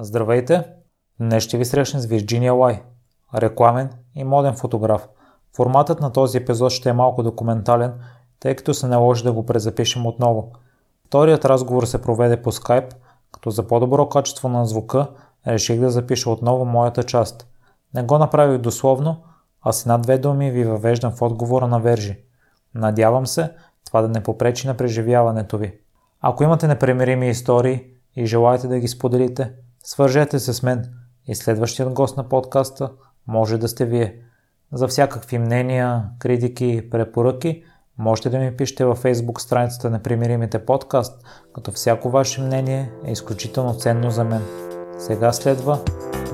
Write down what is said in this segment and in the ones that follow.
Здравейте! Днес ще ви срещнем с Вирджиния Лай, рекламен и моден фотограф. Форматът на този епизод ще е малко документален, тъй като се наложи да го презапишем отново. Вторият разговор се проведе по скайп, като за по-добро качество на звука реших да запиша отново моята част. Не го направих дословно, а с една-две думи ви въвеждам в отговора на Вержи. Надявам се това да не попречи на преживяването ви. Ако имате непремирими истории и желаете да ги споделите, свържете се с мен и следващият гост на подкаста може да сте вие. За всякакви мнения, критики и препоръки можете да ми пишете във Facebook страницата на Примиримите подкаст, като всяко ваше мнение е изключително ценно за мен. Сега следва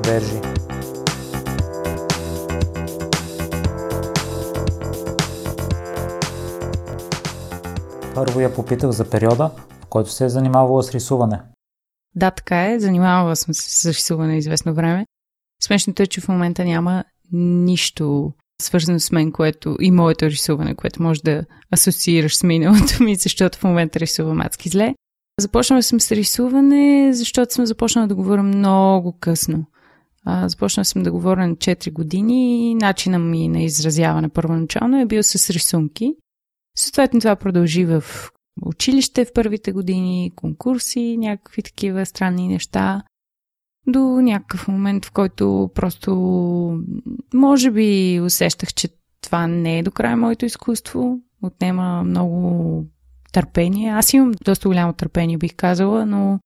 Вержи. Първо я попитах за периода, в който се е занимавала с рисуване. Да, така е. Занимавала съм се с рисуване известно време. Смешното е, че в момента няма нищо свързано с мен, което и моето рисуване, което може да асоциираш с миналото ми, защото в момента рисувам адски зле. Започнала съм с рисуване, защото съм започнала да говоря много късно. започнала съм да говоря на 4 години и начина ми на изразяване първоначално е бил с рисунки. Съответно това продължи в училище в първите години, конкурси, някакви такива странни неща. До някакъв момент, в който просто може би усещах, че това не е до края моето изкуство. Отнема много търпение. Аз имам доста голямо търпение, бих казала, но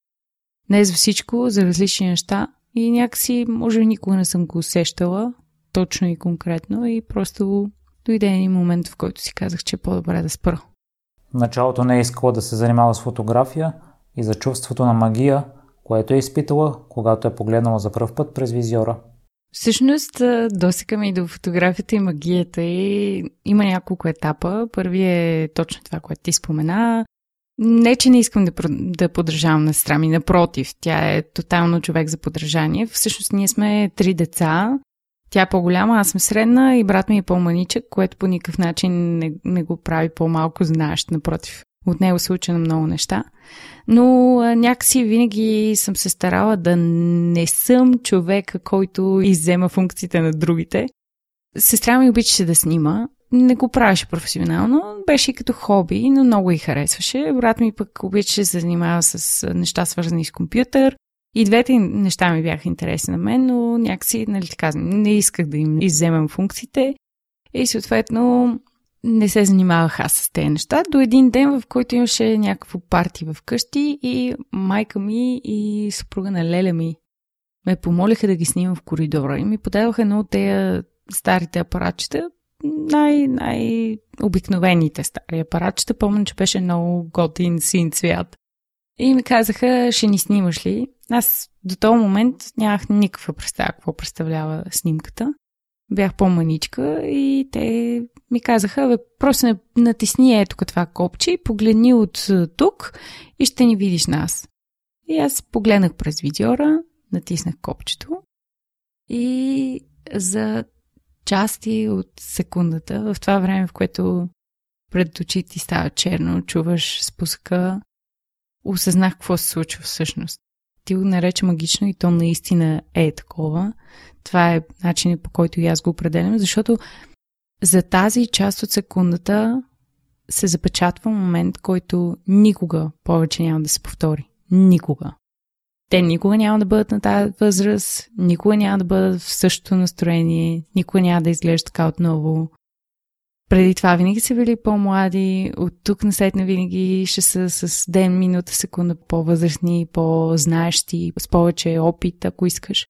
не за всичко, за различни неща. И някакси, може никога не съм го усещала точно и конкретно и просто дойде един момент, в който си казах, че е по-добре да спра. Началото не е искала да се занимава с фотография и за чувството на магия, което е изпитала, когато е погледнала за първ път през визиора. Всъщност, досека ми до фотографията и магията и има няколко етапа. Първият е точно това, което ти спомена. Не, че не искам да, да подражавам на сестра ми, напротив, тя е тотално човек за подражание. Всъщност ние сме три деца, тя е по-голяма, аз съм средна и брат ми е по-маничък, което по никакъв начин не, не го прави по-малко знаещ, напротив. От него се уча на много неща. Но а, някакси винаги съм се старала да не съм човека, който иззема функциите на другите. Сестра ми обичаше да снима. Не го правеше професионално, беше и като хоби, но много и харесваше. Брат ми пък обичаше да се занимава с неща свързани с компютър. И двете неща ми бяха интересни на мен, но някакси, нали така, не исках да им изземам функциите. И съответно не се занимавах аз с тези неща. До един ден, в който имаше някакво парти в къщи и майка ми и съпруга на леля ми ме помолиха да ги снимам в коридора и ми подадоха едно от тези старите апаратчета, най- най-обикновените стари апаратчета. Помня, че беше много готин син цвят. И ми казаха, ще ни снимаш ли? Аз до този момент нямах никаква представа какво представлява снимката. Бях по-маничка и те ми казаха, бе, просто натисни ето това копче, погледни от тук и ще ни видиш нас. И аз погледнах през видеора, натиснах копчето и за части от секундата, в това време, в което пред очите ти става черно, чуваш спуска, осъзнах какво се случва всъщност. Ти го нарече магично и то наистина е такова. Това е начинът по който и аз го определям, защото за тази част от секундата се запечатва момент, който никога повече няма да се повтори. Никога. Те никога няма да бъдат на тази възраст, никога няма да бъдат в същото настроение, никога няма да изглеждат така отново. Преди това винаги са били по-млади, от тук на сетне винаги ще са с ден, минута, секунда по-възрастни, по-знаещи, с повече опит, ако искаш.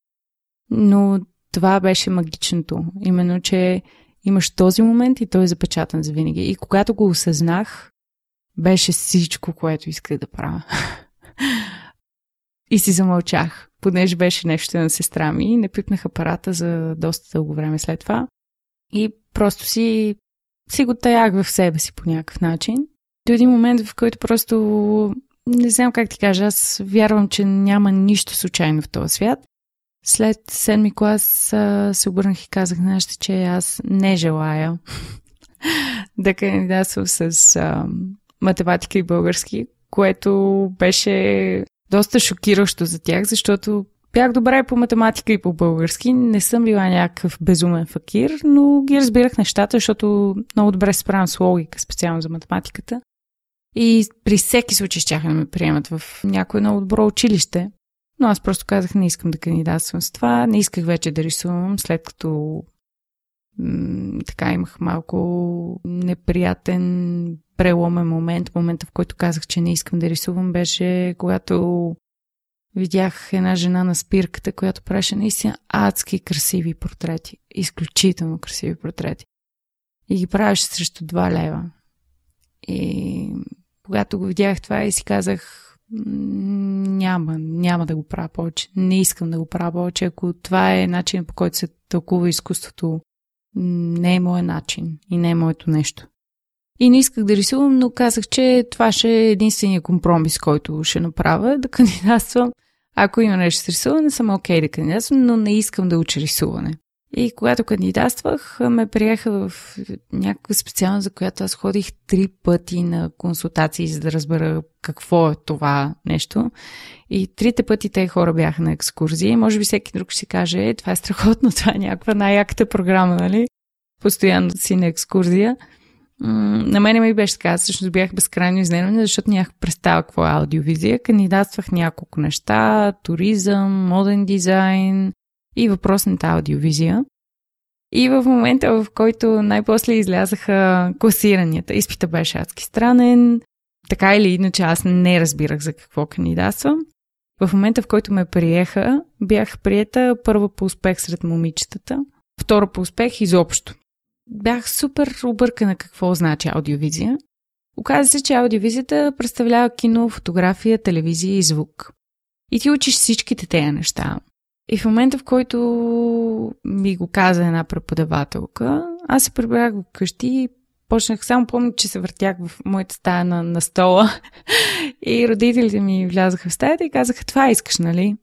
Но това беше магичното. Именно, че имаш този момент и той е запечатан за винаги. И когато го осъзнах, беше всичко, което исках да правя. и си замълчах, понеже беше нещо на сестра ми. Не пипнах апарата за доста дълго време след това. И просто си си го таях в себе си по някакъв начин. До един момент, в който просто не знам как ти кажа, аз вярвам, че няма нищо случайно в този свят. След седми клас се обърнах и казах на че аз не желая да кандидатствам с а, математика и български, което беше доста шокиращо за тях, защото бях добра и по математика и по български. Не съм била някакъв безумен факир, но ги разбирах нещата, защото много добре се справям с логика, специално за математиката. И при всеки случай ще да ме приемат в някое много добро училище. Но аз просто казах, не искам да кандидатствам с това. Не исках вече да рисувам, след като така имах малко неприятен преломен момент. Момента, в който казах, че не искам да рисувам, беше когато видях една жена на спирката, която правеше наистина адски красиви портрети. Изключително красиви портрети. И ги правеше срещу 2 лева. И когато го видях това и си казах, няма, няма да го правя повече. Не искам да го правя повече. Ако това е начин по който се тълкува изкуството, не е моят начин и не е моето нещо. И не исках да рисувам, но казах, че това ще е единствения компромис, който ще направя, да кандидатствам. Ако има нещо с рисуване, съм окей okay да кандидатствам, но не искам да уча рисуване. И когато кандидатствах, ме приеха в някаква специалност, за която аз ходих три пъти на консултации, за да разбера какво е това нещо. И трите пъти те хора бяха на екскурзия. И може би всеки друг ще си каже, е, това е страхотно, това е някаква най-яката програма, нали? Постоянно си на екскурзия. На мене ми беше така, всъщност бях безкрайно изненадана, защото нямах представа какво е аудиовизия. Кандидатствах няколко неща, туризъм, моден дизайн, и въпросната аудиовизия. И в момента, в който най-после излязаха класиранията, изпита беше адски странен, така или иначе аз не разбирах за какво кандидатствам. В момента, в който ме приеха, бях приета първа по успех сред момичетата, втора по успех изобщо. Бях супер объркана какво значи аудиовизия. Оказва се, че аудиовизията представлява кино, фотография, телевизия и звук. И ти учиш всичките тези неща. И в момента, в който ми го каза една преподавателка, аз се прибрах в къщи и почнах, само помня, че се въртях в моята стая на, на стола и родителите ми влязаха в стаята и казаха, това искаш, нали?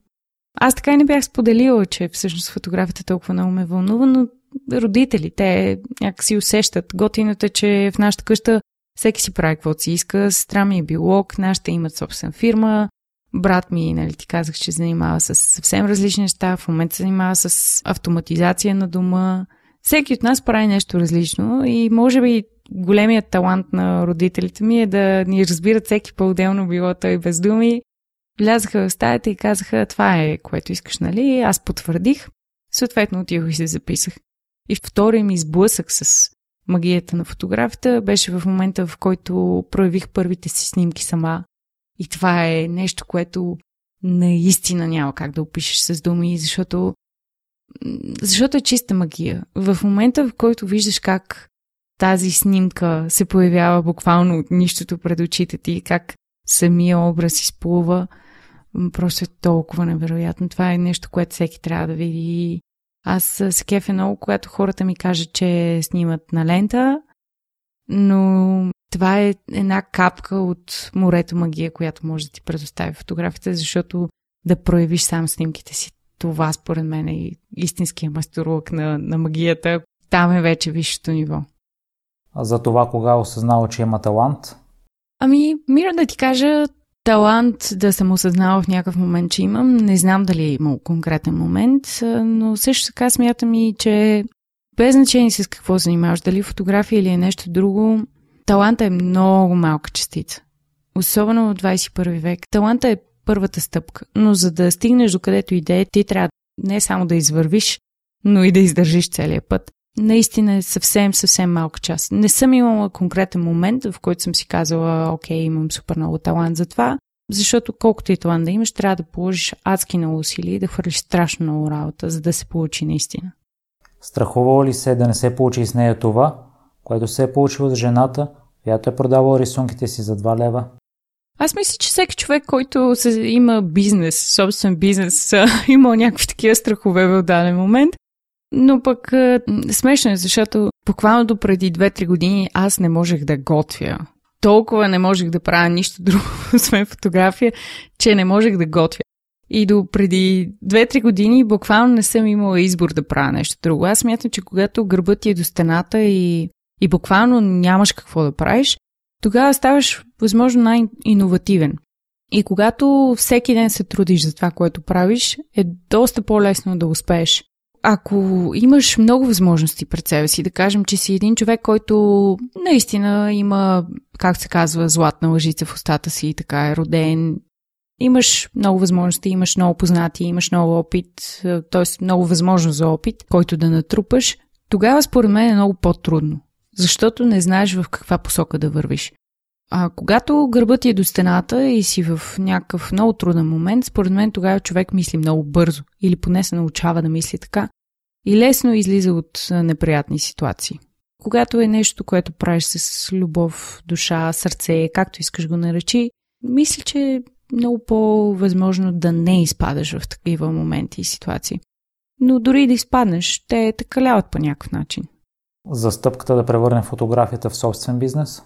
Аз така и не бях споделила, че всъщност фотографията толкова много ме вълнува, но родители, те някакси усещат. Готиното е, че в нашата къща всеки си прави каквото си иска. Сестра ми е биолог, нашите имат собствена фирма, Брат ми, нали, ти казах, че занимава с съвсем различни неща, в момента се занимава с автоматизация на дома. Всеки от нас прави нещо различно и може би големият талант на родителите ми е да ни разбират всеки по-отделно, било той без думи. Влязаха в стаята и казаха, това е което искаш, нали? Аз потвърдих. Съответно отидох и се записах. И втори ми сблъсък с магията на фотографията беше в момента, в който проявих първите си снимки сама и това е нещо, което наистина няма как да опишеш с думи, защото, защото е чиста магия. В момента, в който виждаш как тази снимка се появява буквално от нищото пред очите ти, как самия образ изплува, просто е толкова невероятно. Това е нещо, което всеки трябва да види. Аз се кефя много, когато хората ми кажат, че снимат на лента, но това е една капка от морето магия, която може да ти предостави фотографията, защото да проявиш сам снимките си. Това според мен е истинския мастерулък на, на магията. Там е вече висшето ниво. А за това кога осъзнава, че има талант? Ами, мира да ти кажа, талант да съм осъзнала в някакъв момент, че имам. Не знам дали е имал конкретен момент, но също така смятам и, че без значение с какво занимаваш, дали фотография или е нещо друго, таланта е много малка частица. Особено в 21 век. Таланта е първата стъпка, но за да стигнеш до където идея, ти трябва не само да извървиш, но и да издържиш целия път. Наистина е съвсем, съвсем малка част. Не съм имала конкретен момент, в който съм си казала, окей, имам супер много талант за това, защото колкото и талант да имаш, трябва да положиш адски много усилия и да хвърлиш страшно много работа, за да се получи наистина. Страхувала ли се да не се получи с нея това, което се е получило с жената, която е продавала рисунките си за 2 лева? Аз мисля, че всеки човек, който се, има бизнес, собствен бизнес, има някакви такива страхове в даден момент. Но пък смешно е, защото буквално до преди 2-3 години аз не можех да готвя. Толкова не можех да правя нищо друго, освен фотография, че не можех да готвя. И до преди 2-3 години буквално не съм имала избор да правя нещо друго. Аз смятам, че когато гърбът ти е до стената и, и буквално нямаш какво да правиш, тогава ставаш възможно най-инновативен. И когато всеки ден се трудиш за това, което правиш, е доста по-лесно да успееш. Ако имаш много възможности пред себе си, да кажем, че си един човек, който наистина има, как се казва, златна лъжица в устата си, така е роден, имаш много възможности, имаш много познати, имаш много опит, т.е. много възможност за опит, който да натрупаш, тогава според мен е много по-трудно, защото не знаеш в каква посока да вървиш. А когато гърбът ти е до стената и си в някакъв много труден момент, според мен тогава човек мисли много бързо или поне се научава да мисли така и лесно излиза от неприятни ситуации. Когато е нещо, което правиш с любов, душа, сърце, както искаш го наречи, мисля, че е много по-възможно да не изпадаш в такива моменти и ситуации. Но дори да изпаднеш, те те каляват по някакъв начин. За стъпката да превърне фотографията в собствен бизнес?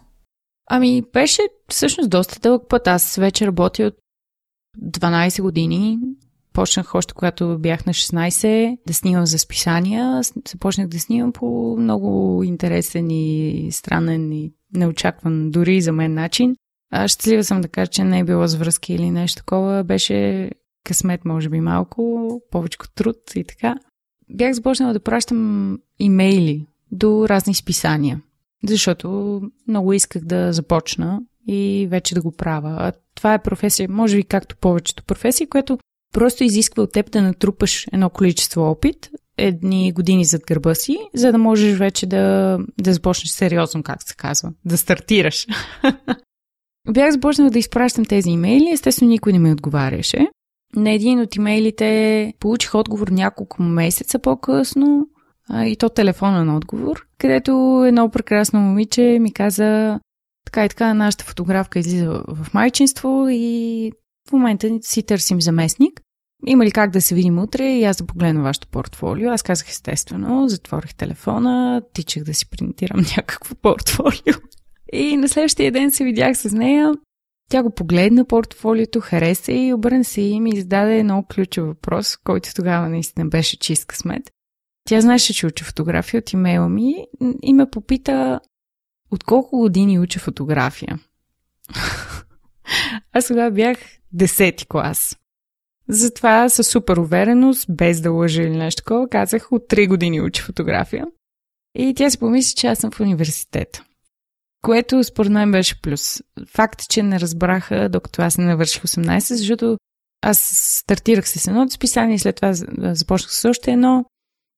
Ами, беше всъщност доста дълъг път. Аз вече работя от 12 години. Почнах още когато бях на 16 да снимам за списания. Започнах да снимам по много интересен и странен и неочакван дори за мен начин. А щастлива съм да кажа, че не е било с връзки или нещо такова. Беше късмет, може би малко, повече труд и така. Бях започнала да пращам имейли до разни списания защото много исках да започна и вече да го правя. А това е професия, може би както повечето професии, което просто изисква от теб да натрупаш едно количество опит, едни години зад гърба си, за да можеш вече да, да започнеш сериозно, как се казва, да стартираш. Бях започнала да изпращам тези имейли, естествено никой не ми отговаряше. На един от имейлите получих отговор няколко месеца по-късно и то телефонен отговор, където едно прекрасно момиче ми каза така и така, нашата фотографка излиза в майчинство и в момента си търсим заместник. Има ли как да се видим утре и аз да погледна вашето портфолио? Аз казах естествено, затворих телефона, тичах да си принтирам някакво портфолио. И на следващия ден се видях с нея. Тя го погледна портфолиото, хареса и обърна се и ми зададе много ключов въпрос, който тогава наистина беше чист късмет. Тя знаеше, че уча фотография от имейла ми и ме попита от колко години уча фотография. Аз тогава бях десети клас. Затова със супер увереност, без да лъжа или нещо такова, казах от 3 години уча фотография. И тя си помисли, че аз съм в университет. Което според мен беше плюс. Факт, че не разбраха, докато аз не навърших 18, защото аз стартирах с едно списание и след това започнах с още едно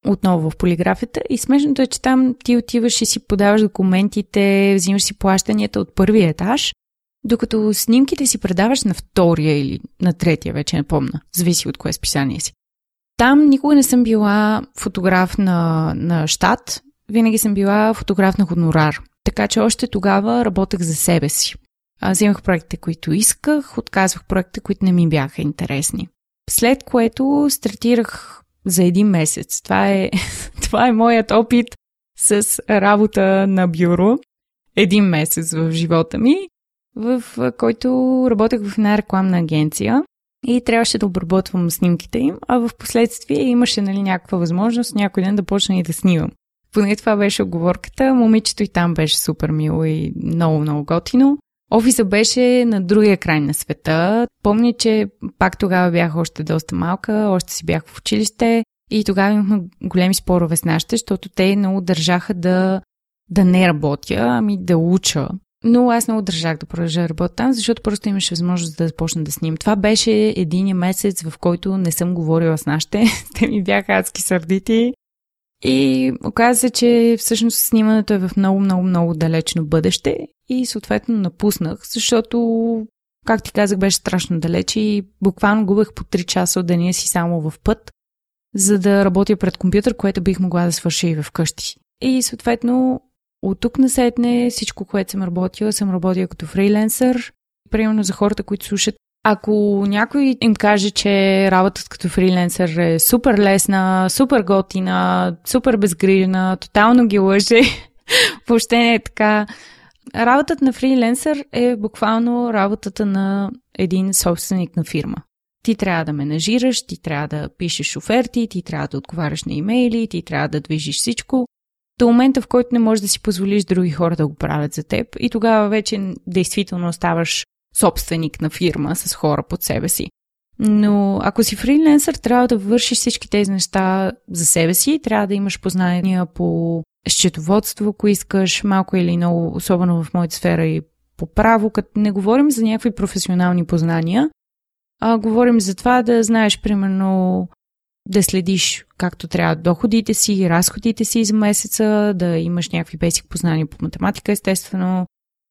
отново в полиграфията. И смешното е, че там ти отиваш и си подаваш документите, взимаш си плащанията от първия етаж, докато снимките си предаваш на втория или на третия, вече не помна, зависи от кое списание си. Там никога не съм била фотограф на, на щат, винаги съм била фотограф на хонорар. Така че още тогава работех за себе си. Аз взимах проектите, които исках, отказвах проектите, които не ми бяха интересни. След което стартирах за един месец. Това е, това е моят опит с работа на бюро. Един месец в живота ми, в който работех в една рекламна агенция и трябваше да обработвам снимките им, а в последствие имаше нали, някаква възможност някой ден да почна и да снимам. Поне това беше оговорката. Момичето и там беше супер мило и много, много готино. Офиса беше на другия край на света. Помня, че пак тогава бях още доста малка, още си бях в училище и тогава имахме големи спорове с нашите, защото те много държаха да, да не работя, ами да уча. Но аз много държах да продължа да работя там, защото просто имаше възможност да започна да снимам. Това беше един месец, в който не съм говорила с нашите. Те ми бяха адски сърдити. И оказа се, че всъщност снимането е в много, много, много далечно бъдеще и съответно напуснах, защото, как ти казах, беше страшно далеч и буквално губех по 3 часа от деня си само в път, за да работя пред компютър, което бих могла да свърша и вкъщи. И съответно, от тук насетне всичко, което съм работила, съм работила като фрилансър. Примерно за хората, които слушат ако някой им каже, че работата като фриленсър е супер лесна, супер готина, супер безгрижна, тотално ги лъже, въобще не е така. Работата на фриленсър е буквално работата на един собственик на фирма. Ти трябва да менажираш, ти трябва да пишеш оферти, ти трябва да отговаряш на имейли, ти трябва да движиш всичко. До момента, в който не можеш да си позволиш други хора да го правят за теб и тогава вече действително ставаш собственик на фирма с хора под себе си. Но ако си фриленсър, трябва да вършиш всички тези неща за себе си, трябва да имаш познания по счетоводство, ако искаш, малко или много, особено в моята сфера и по право, като не говорим за някакви професионални познания, а говорим за това да знаеш, примерно, да следиш както трябва доходите си, разходите си за месеца, да имаш някакви бесик познания по математика, естествено,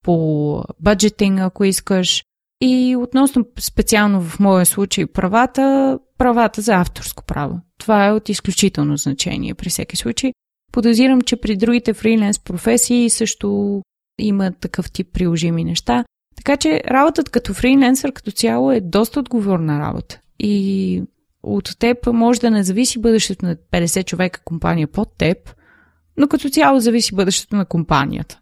по бюджетинг, ако искаш. И относно специално в моя случай правата, правата за авторско право. Това е от изключително значение при всеки случай. Подозирам, че при другите фриленс професии също има такъв тип приложими неща. Така че работата като фриленсър като цяло е доста отговорна работа. И от теб може да не зависи бъдещето на 50 човека компания под теб, но като цяло зависи бъдещето на компанията.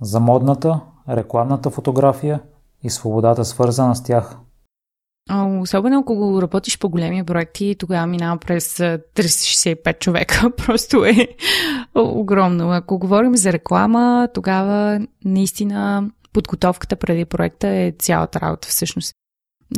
За модната, рекламната фотография и свободата свързана с тях. Особено ако работиш по големи проекти, тогава минава през 365 човека. Просто е огромно. Ако говорим за реклама, тогава наистина подготовката преди проекта е цялата работа всъщност.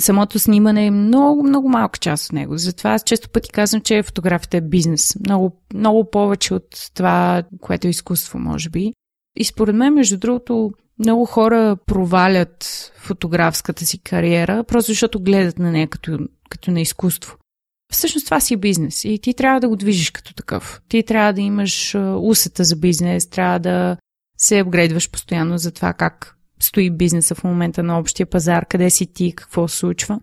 Самото снимане е много, много малка част от него. Затова аз често пъти казвам, че фотографията е бизнес. Много, много повече от това, което е изкуство, може би. И според мен, между другото, много хора провалят фотографската си кариера, просто защото гледат на нея като, като на изкуство. Всъщност това си е бизнес и ти трябва да го движиш като такъв. Ти трябва да имаш усета за бизнес, трябва да се апгрейдваш постоянно за това как стои бизнеса в момента на общия пазар, къде си ти, какво се случва.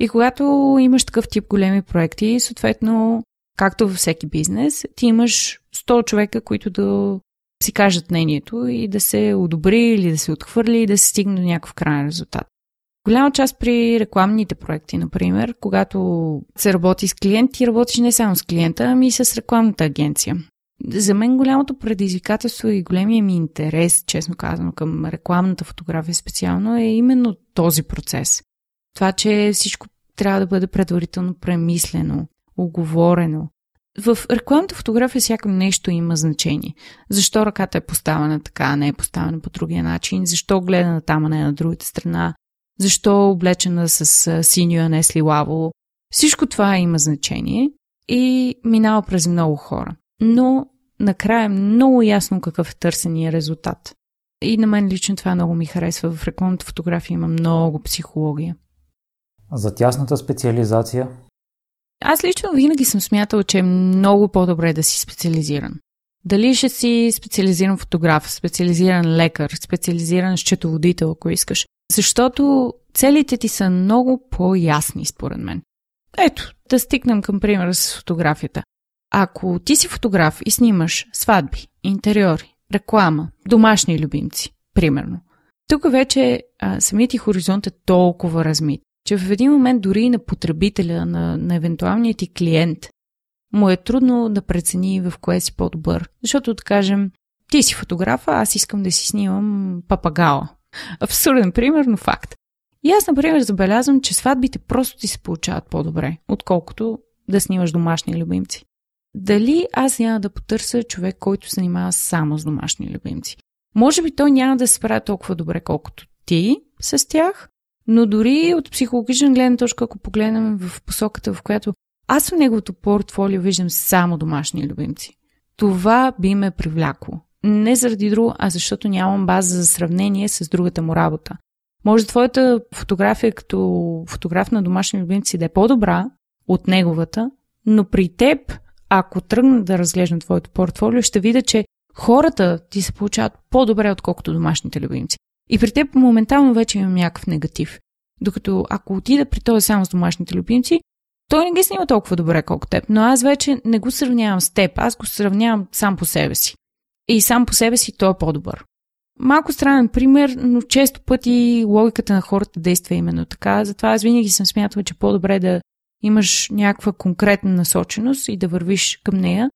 И когато имаш такъв тип големи проекти, съответно, както във всеки бизнес, ти имаш 100 човека, които да си кажат мнението и да се одобри или да се отхвърли и да се стигне до някакъв крайен резултат. Голяма част при рекламните проекти, например, когато се работи с клиент, ти работиш не само с клиента, ами и с рекламната агенция. За мен голямото предизвикателство и големия ми интерес, честно казано, към рекламната фотография специално е именно този процес. Това, че всичко трябва да бъде предварително премислено, оговорено, в рекламната фотография всяко нещо има значение. Защо ръката е поставена така, не е поставена по другия начин? Защо гледана там, а не на другата страна? Защо е облечена с синьо, а не с лилаво? Всичко това има значение и минава през много хора. Но накрая е много ясно какъв е търсения резултат. И на мен лично това много ми харесва. В рекламната фотография има много психология. За тясната специализация аз лично винаги съм смятала, че е много по-добре да си специализиран. Дали ще си специализиран фотограф, специализиран лекар, специализиран счетоводител, ако искаш. Защото целите ти са много по-ясни, според мен. Ето, да стигнем към примера с фотографията. Ако ти си фотограф и снимаш сватби, интериори, реклама, домашни любимци, примерно, тук вече самият ти хоризонт е толкова размит че в един момент дори и на потребителя, на, на евентуалния ти клиент, му е трудно да прецени в кое си по-добър. Защото, да кажем, ти си фотографа, аз искам да си снимам папагала. Абсурден пример, но факт. И аз, например, забелязвам, че сватбите просто ти се получават по-добре, отколкото да снимаш домашни любимци. Дали аз няма да потърся човек, който се занимава само с домашни любимци? Може би той няма да се справя толкова добре, колкото ти с тях, но дори от психологична гледна точка, ако погледнем в посоката, в която аз в неговото портфолио виждам само домашни любимци, това би ме привлякло. Не заради друго, а защото нямам база за сравнение с другата му работа. Може твоята фотография като фотограф на домашни любимци да е по-добра от неговата, но при теб, ако тръгна да разглеждам твоето портфолио, ще видя, че хората ти се получават по-добре, отколкото домашните любимци. И при теб моментално вече имам някакъв негатив. Докато ако отида при този само с домашните любимци, той не ги снима толкова добре, колко теб. Но аз вече не го сравнявам с теб, аз го сравнявам сам по себе си. И сам по себе си той е по-добър. Малко странен пример, но често пъти логиката на хората действа именно така. Затова аз винаги съм смятала, че по-добре да имаш някаква конкретна насоченост и да вървиш към нея.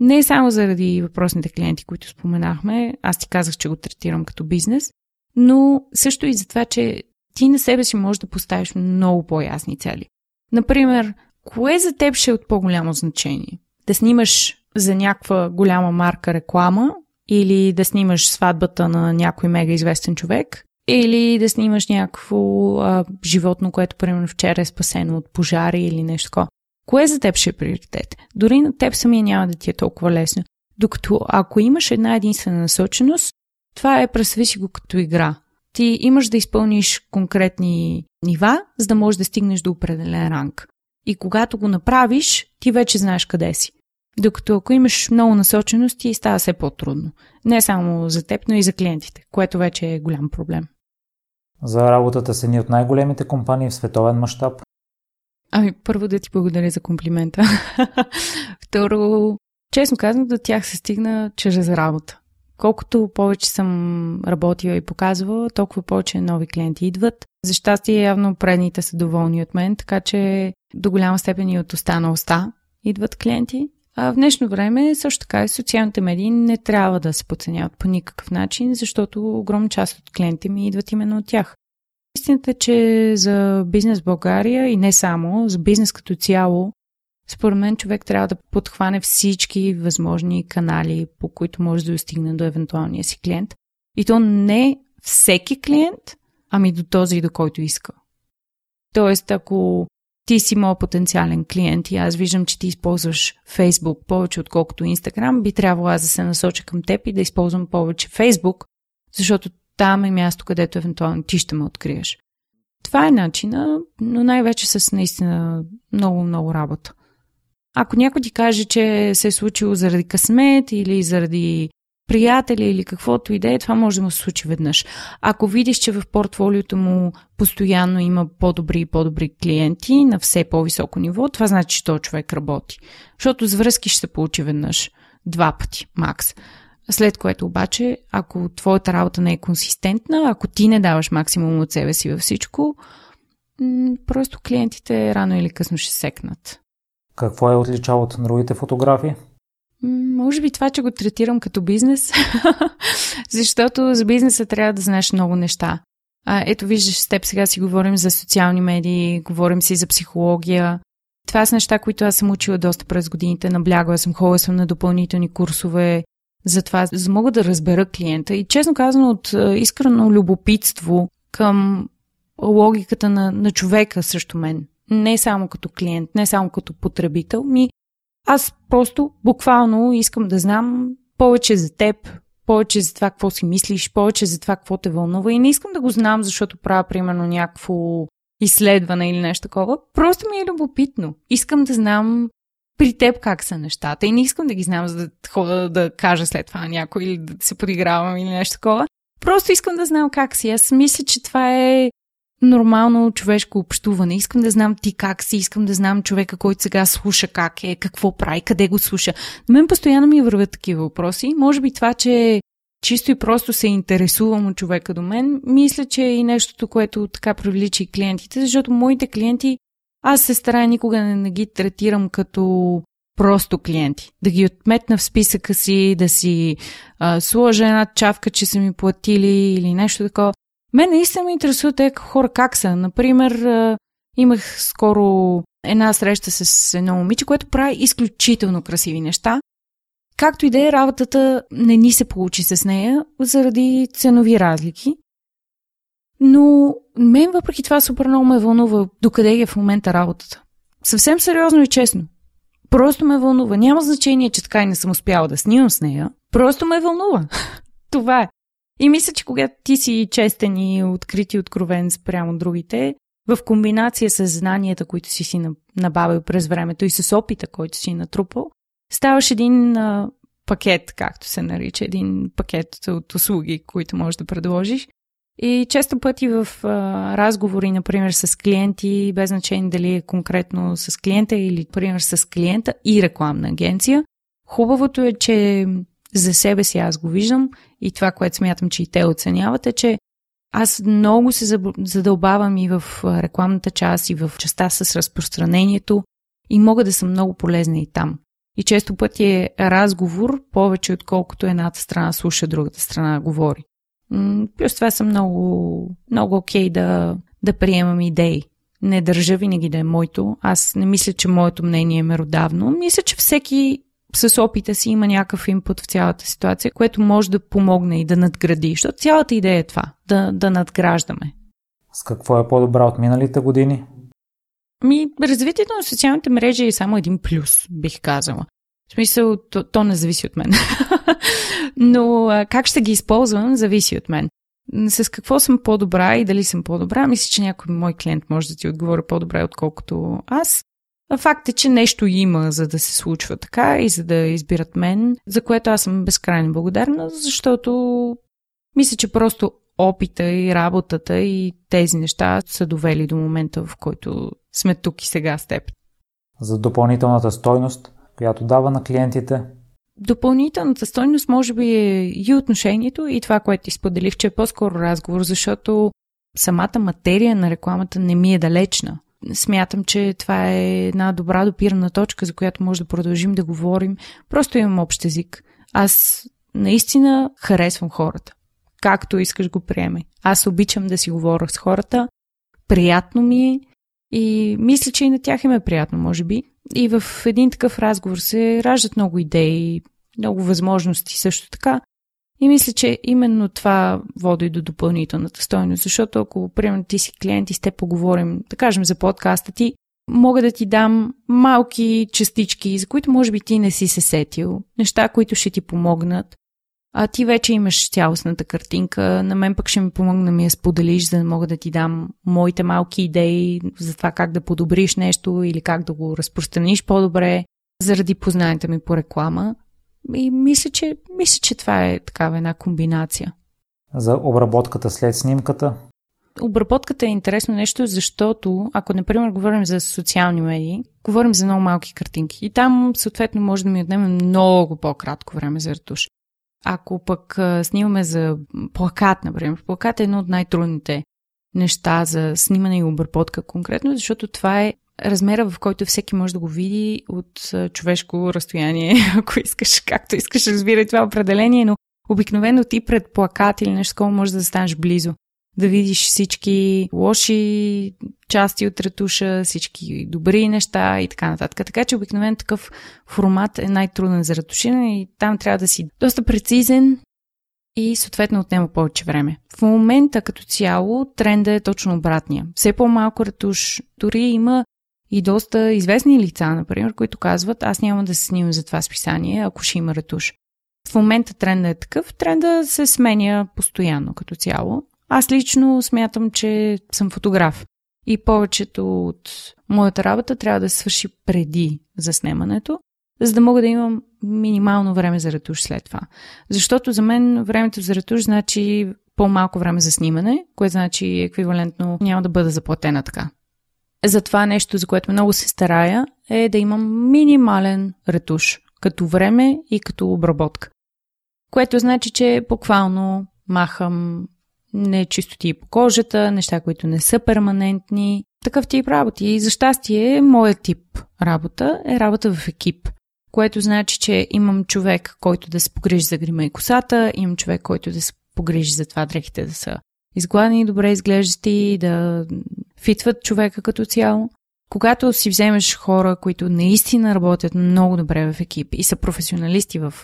Не само заради въпросните клиенти, които споменахме, аз ти казах, че го третирам като бизнес, но също и за това, че ти на себе си можеш да поставиш много по-ясни цели. Например, кое за теб ще е от по-голямо значение? Да снимаш за някаква голяма марка реклама или да снимаш сватбата на някой мега известен човек Или да снимаш някакво а, животно, което примерно вчера е спасено от пожари или нещо такова. Кое за теб ще е приоритет? Дори на теб самия няма да ти е толкова лесно. Докато ако имаш една единствена насоченост, това е представи си го като игра. Ти имаш да изпълниш конкретни нива, за да можеш да стигнеш до определен ранг. И когато го направиш, ти вече знаеш къде си. Докато ако имаш много насоченост, ти става все по-трудно. Не само за теб, но и за клиентите, което вече е голям проблем. За работата с едни от най-големите компании в световен мащаб? Ами, първо да ти благодаря за комплимента. Второ, честно казано, до тях се стигна чрез работа. Колкото повече съм работила и показвала, толкова повече нови клиенти идват. За щастие, явно предните са доволни от мен, така че до голяма степен и от уста на уста идват клиенти. А в днешно време също така и социалните медии не трябва да се подценяват по никакъв начин, защото огромна част от клиентите ми идват именно от тях. Истината е, че за бизнес България и не само, за бизнес като цяло, според мен човек трябва да подхване всички възможни канали, по които може да достигне до евентуалния си клиент. И то не всеки клиент, ами до този, до който иска. Тоест, ако ти си моят потенциален клиент и аз виждам, че ти използваш Facebook повече отколкото Instagram, би трябвало аз да се насоча към теб и да използвам повече Facebook, защото там е място, където евентуално ти ще ме откриеш. Това е начина, но най-вече с наистина много-много работа. Ако някой ти каже, че се е случило заради късмет или заради приятели или каквото и да е, това може да му се случи веднъж. Ако видиш, че в портфолиото му постоянно има по-добри и по-добри клиенти на все по-високо ниво, това значи, че този човек работи. Защото с връзки ще се получи веднъж. Два пъти, макс. След което обаче, ако твоята работа не е консистентна, ако ти не даваш максимум от себе си във всичко, просто клиентите рано или късно ще секнат. Какво е отличало от другите фотографии? Може би това, че го третирам като бизнес, защото за бизнеса трябва да знаеш много неща. А, ето виждаш, с теб сега си говорим за социални медии, говорим си за психология. Това са неща, които аз съм учила доста през годините, наблягала съм, ходила съм на допълнителни курсове, за това, за да мога да разбера клиента. И честно казано, от искрено любопитство към логиката на, на човека срещу мен. Не само като клиент, не само като потребител, ми аз просто буквално искам да знам повече за теб, повече за това какво си мислиш, повече за това какво те вълнува и не искам да го знам, защото правя примерно някакво изследване или нещо такова. Просто ми е любопитно. Искам да знам при теб как са нещата и не искам да ги знам, за да хода да кажа след това някой или да се подигравам или нещо такова. Просто искам да знам как си. Аз мисля, че това е нормално човешко общуване. Искам да знам ти как си, искам да знам човека, който сега слуша как е, какво прави, къде го слуша. На мен постоянно ми вървят такива въпроси. Може би това, че чисто и просто се интересувам от човека до мен, мисля, че е и нещото, което така привлича и клиентите, защото моите клиенти, аз се старая никога не, не ги третирам като просто клиенти. Да ги отметна в списъка си, да си а, сложа една чавка, че са ми платили или нещо такова. Мен наистина ме интересуват те хора как са. Например, имах скоро една среща с едно момиче, което прави изключително красиви неща. Както и да е, работата не ни се получи с нея заради ценови разлики. Но мен въпреки това супер много ме вълнува докъде е в момента работата. Съвсем сериозно и честно. Просто ме вълнува. Няма значение, че така и не съм успяла да снимам с нея. Просто ме вълнува. това е. И мисля, че когато ти си честен и открит и откровен спрямо другите, в комбинация с знанията, които си си набавил през времето и с опита, който си натрупал, ставаш един а, пакет, както се нарича, един пакет от услуги, които можеш да предложиш. И често пъти в а, разговори, например, с клиенти, без значение дали е конкретно с клиента или, например, с клиента и рекламна агенция, хубавото е, че за себе си аз го виждам и това, което смятам, че и те оценяват е, че аз много се задълбавам и в рекламната част, и в частта с разпространението и мога да съм много полезна и там. И често пъти е разговор повече отколкото едната страна слуша, другата страна говори. Плюс това съм много, много окей да, да приемам идеи. Не държа винаги да е моето. Аз не мисля, че моето мнение е меродавно. Мисля, че всеки с опита си има някакъв инпут в цялата ситуация, което може да помогне и да надгради. Защото цялата идея е това, да, да надграждаме. С какво е по-добра от миналите години? Ми, развитието на социалните мрежи е само един плюс, бих казала. В смисъл, то, то не зависи от мен. Но а, как ще ги използвам, зависи от мен. С какво съм по-добра и дали съм по-добра, мисля, че някой мой клиент може да ти отговори по-добре, отколкото аз. Факт е, че нещо има, за да се случва така и за да избират мен, за което аз съм безкрайно благодарна, защото мисля, че просто опита и работата и тези неща са довели до момента, в който сме тук и сега с теб. За допълнителната стойност, която дава на клиентите? Допълнителната стойност може би е и отношението и това, което ти споделих, че е по-скоро разговор, защото самата материя на рекламата не ми е далечна. Смятам, че това е една добра допирана точка, за която може да продължим да говорим. Просто имам общ език. Аз наистина харесвам хората. Както искаш го приеме. Аз обичам да си говоря с хората. Приятно ми е. И мисля, че и на тях им е приятно, може би. И в един такъв разговор се раждат много идеи, много възможности също така. И мисля, че именно това води до допълнителната стойност, защото ако, примерно, ти си клиент и с те поговорим, да кажем за подкаста ти, мога да ти дам малки частички, за които може би ти не си се сетил, неща, които ще ти помогнат. А ти вече имаш цялостната картинка, на мен пък ще ми помогна ми я споделиш, за да мога да ти дам моите малки идеи за това как да подобриш нещо или как да го разпространиш по-добре, заради познанията ми по реклама. И мисля, че, мисля, че това е такава една комбинация. За обработката след снимката? Обработката е интересно нещо, защото ако, например, говорим за социални медии, говорим за много малки картинки. И там, съответно, може да ми отнеме много по-кратко време за ретуш. Ако пък снимаме за плакат, например, плакат е едно от най-трудните неща за снимане и обработка конкретно, защото това е размера, в който всеки може да го види от човешко разстояние, ако искаш, както искаш, разбирай това определение, но обикновено ти пред плакат или нещо такова може да станеш близо. Да видиш всички лоши части от ретуша, всички добри неща и така нататък. Така че обикновено такъв формат е най-труден за ретуширане и там трябва да си доста прецизен и съответно отнема повече време. В момента като цяло тренда е точно обратния. Все по-малко ретуш. Дори има и доста известни лица, например, които казват, аз няма да се снимам за това списание, ако ще има ретуш. В момента тренда е такъв, тренда се сменя постоянно като цяло. Аз лично смятам, че съм фотограф и повечето от моята работа трябва да се свърши преди заснемането, за да мога да имам минимално време за ретуш след това. Защото за мен времето за ретуш значи по-малко време за снимане, което значи еквивалентно няма да бъда заплатена така. За това нещо, за което много се старая, е да имам минимален ретуш, като време и като обработка. Което значи, че буквално махам нечистоти по кожата, неща, които не са перманентни, такъв тип работи. И за щастие, моят тип работа е работа в екип, което значи, че имам човек, който да се погрижи за грима и косата, имам човек, който да се погрижи за това дрехите да са изгладени, добре изглеждащи, да фитват човека като цяло. Когато си вземеш хора, които наистина работят много добре в екип и са професионалисти в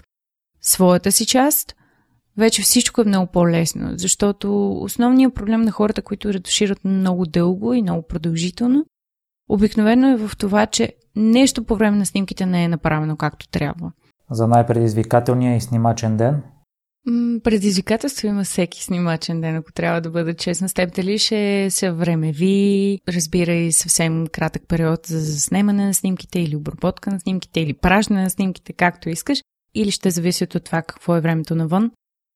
своята си част, вече всичко е много по-лесно, защото основният проблем на хората, които ретушират много дълго и много продължително, обикновено е в това, че нещо по време на снимките не е направено както трябва. За най-предизвикателния и снимачен ден? Предизвикателство има всеки снимачен ден, ако трябва да бъда честна с теб. Дали ще са времеви, разбирай съвсем кратък период за заснемане на снимките или обработка на снимките или праждане на снимките, както искаш, или ще зависят от това какво е времето навън.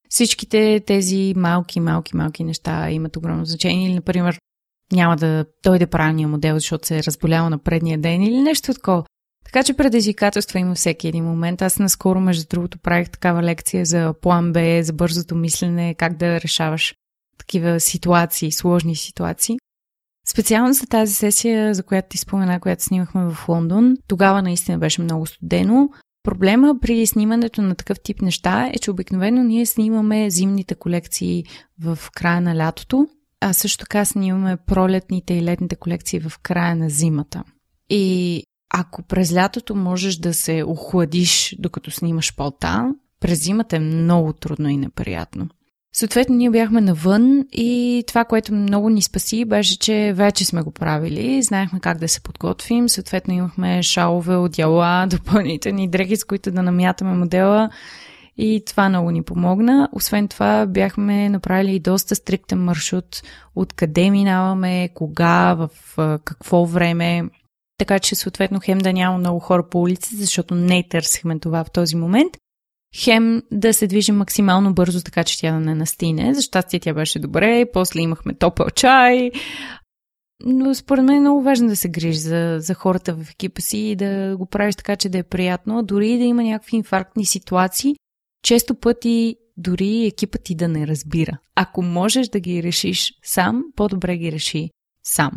Всичките тези малки, малки, малки неща имат огромно значение. Или, например, няма да дойде правилния модел, защото се е разболял на предния ден или нещо такова. Така че предизвикателства има всеки един момент. Аз наскоро, между другото, правих такава лекция за план Б, за бързото мислене, как да решаваш такива ситуации, сложни ситуации. Специално за тази сесия, за която ти спомена, която снимахме в Лондон, тогава наистина беше много студено. Проблема при снимането на такъв тип неща е, че обикновено ние снимаме зимните колекции в края на лятото, а също така снимаме пролетните и летните колекции в края на зимата. И ако през лятото можеш да се охладиш докато снимаш полта, през зимата е много трудно и неприятно. Съответно, ние бяхме навън и това, което много ни спаси, беше, че вече сме го правили, знаехме как да се подготвим, съответно имахме шалове, одяла, допълнителни дрехи, с които да намятаме модела. И това много ни помогна. Освен това, бяхме направили и доста стриктен маршрут, откъде минаваме, кога, в какво време, така че съответно хем да няма много хора по улици, защото не търсихме това в този момент. Хем да се движим максимално бързо, така че тя да не настине. За щастие тя беше добре, после имахме топъл чай. Но според мен е много важно да се грижи за, за хората в екипа си и да го правиш така, че да е приятно. Дори и да има някакви инфарктни ситуации, често пъти дори екипът ти да не разбира. Ако можеш да ги решиш сам, по-добре ги реши сам.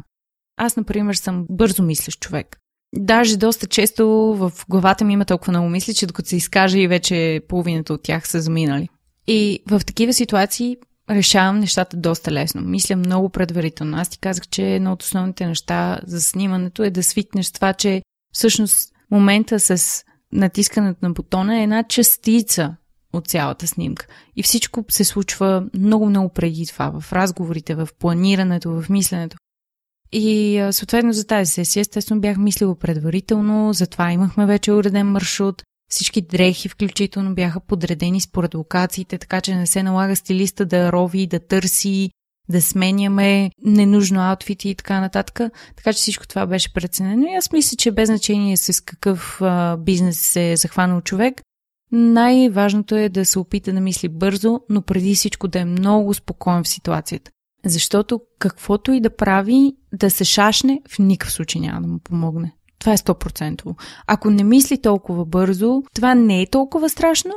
Аз, например, съм бързо мислещ човек. Даже доста често в главата ми има толкова много мисли, че докато се изкаже и вече половината от тях са заминали. И в такива ситуации решавам нещата доста лесно. Мисля много предварително. Аз ти казах, че едно от основните неща за снимането е да свикнеш това, че всъщност момента с натискането на бутона е една частица от цялата снимка. И всичко се случва много-много преди това, в разговорите, в планирането, в мисленето. И съответно за тази сесия, естествено, бях мислила предварително, затова имахме вече уреден маршрут. Всички дрехи, включително, бяха подредени според локациите, така че не се налага стилиста да рови, да търси, да сменяме ненужно аутфити и така нататък. Така че всичко това беше преценено. И аз мисля, че без значение с какъв а, бизнес се е захванал човек, най-важното е да се опита да мисли бързо, но преди всичко да е много спокоен в ситуацията. Защото каквото и да прави, да се шашне, в никакъв случай няма да му помогне. Това е 100%. Ако не мисли толкова бързо, това не е толкова страшно,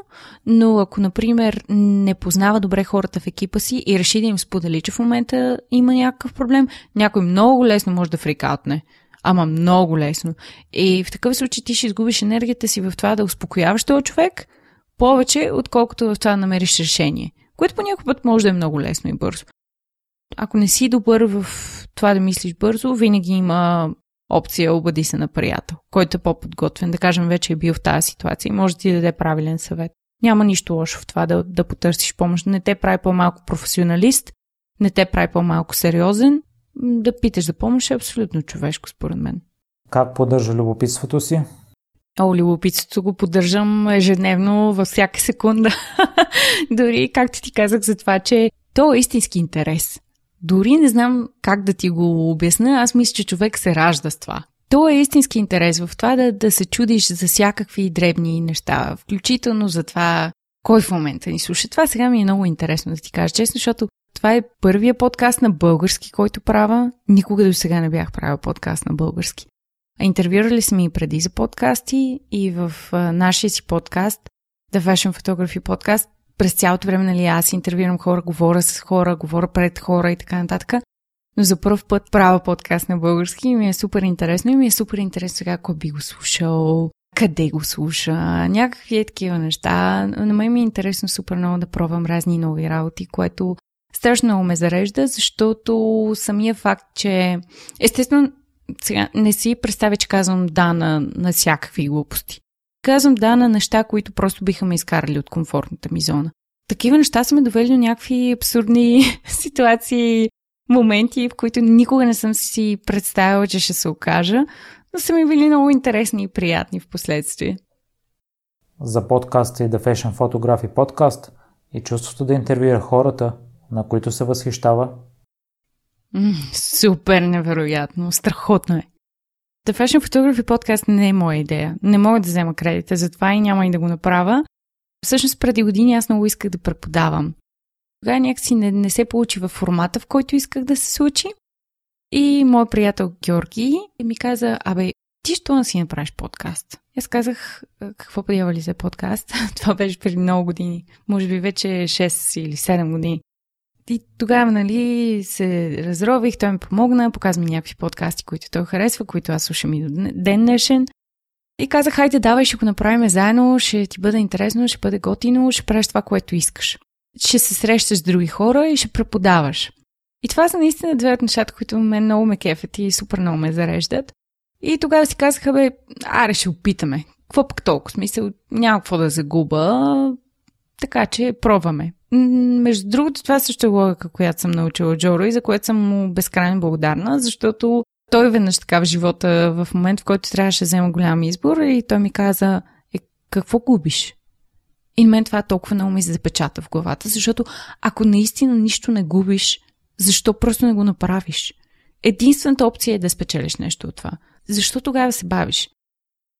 но ако, например, не познава добре хората в екипа си и реши да им сподели, че в момента има някакъв проблем, някой много лесно може да фрикаутне. Ама много лесно. И в такъв случай ти ще изгубиш енергията си в това да успокояваш този човек повече, отколкото в това да намериш решение. Което по път може да е много лесно и бързо. Ако не си добър в това да мислиш бързо, винаги има опция обади се на приятел, който е по-подготвен, да кажем вече е бил в тази ситуация и може да ти даде правилен съвет. Няма нищо лошо в това да, да потърсиш помощ. Не те прави по-малко професионалист, не те прави по-малко сериозен. Да питаш за помощ е абсолютно човешко, според мен. Как поддържа любопитството си? О, любопитството го поддържам ежедневно във всяка секунда. Дори, както ти казах за това, че то е истински интерес. Дори не знам как да ти го обясна, аз мисля, че човек се ражда с това. То е истински интерес в това да, да се чудиш за всякакви дребни неща, включително за това кой в момента ни слуша. Това сега ми е много интересно да ти кажа честно, защото това е първия подкаст на български, който правя. Никога до сега не бях правил подкаст на български. Интервюрали сме и преди за подкасти и в а, нашия си подкаст, The Fashion Photography Podcast, през цялото време, нали, аз интервюирам хора, говоря с хора, говоря пред хора и така нататък. Но за първ път правя подкаст на български и ми е супер интересно и ми е супер интересно сега кой би го слушал, къде го слуша, някакви е такива неща. На мен ми е интересно супер много да пробвам разни нови работи, което страшно много ме зарежда, защото самия факт, че естествено сега не си представя, че казвам да на, на всякакви глупости. Казвам да на неща, които просто биха ме изкарали от комфортната ми зона. Такива неща са ме довели до някакви абсурдни ситуации, моменти, в които никога не съм си представила, че ще се окажа, но са ми били много интересни и приятни в последствие. За подкаста и The Fashion Photography Podcast и чувството да интервюира хората, на които се възхищава. М, супер невероятно, страхотно е. The Fashion Photography Podcast не е моя идея. Не мога да взема кредита, затова и няма и да го направя. Всъщност преди години аз много исках да преподавам. Тогава някакси не, не се получи в формата, в който исках да се случи. И мой приятел Георги ми каза, абе, ти що не си направиш подкаст? Аз казах, какво подява ли за подкаст? Това беше преди много години. Може би вече 6 или 7 години. И тогава, нали, се разрових, той ми помогна, показа ми някакви подкасти, които той харесва, които аз слушам и до ден днешен. И казах, хайде, давай, ще го направим заедно, ще ти бъде интересно, ще бъде готино, ще правиш това, което искаш. Ще се срещаш с други хора и ще преподаваш. И това са наистина две от нещата, които мен много ме кефят и супер много ме зареждат. И тогава си казаха, бе, аре ще опитаме. Какво пък толкова? Смисъл, няма какво да загуба, така че пробваме. Между другото, това също е логика, която съм научила Джоро и за което съм му безкрайно благодарна, защото той веднъж така в живота, в момент, в който трябваше да взема голям избор и той ми каза, е, какво губиш? И мен това толкова много ми се запечата в главата, защото ако наистина нищо не губиш, защо просто не го направиш? Единствената опция е да спечелиш нещо от това. Защо тогава се бавиш?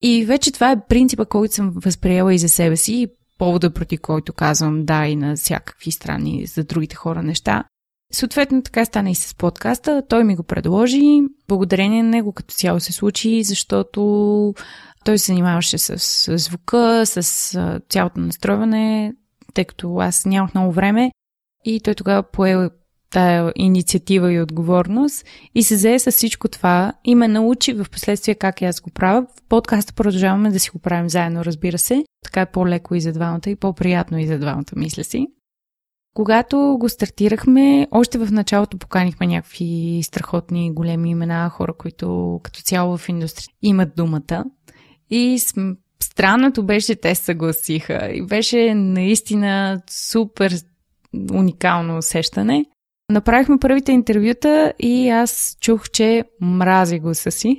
И вече това е принципа, който съм възприела и за себе си, и повода, проти който казвам да и на всякакви страни за другите хора неща. Съответно, така стана и с подкаста. Той ми го предложи. Благодарение на него като цяло се случи, защото той се занимаваше с звука, с цялото настройване, тъй като аз нямах много време. И той тогава пое тая инициатива и отговорност и се зае с всичко това и ме научи в последствие как аз го правя. В подкаста продължаваме да си го правим заедно, разбира се. Така е по-леко и за двамата и по-приятно и за двамата, мисля си. Когато го стартирахме, още в началото поканихме някакви страхотни големи имена, хора, които като цяло в индустрия имат думата. И странното беше, те съгласиха. И беше наистина супер уникално усещане. Направихме първите интервюта и аз чух, че мрази гласа си.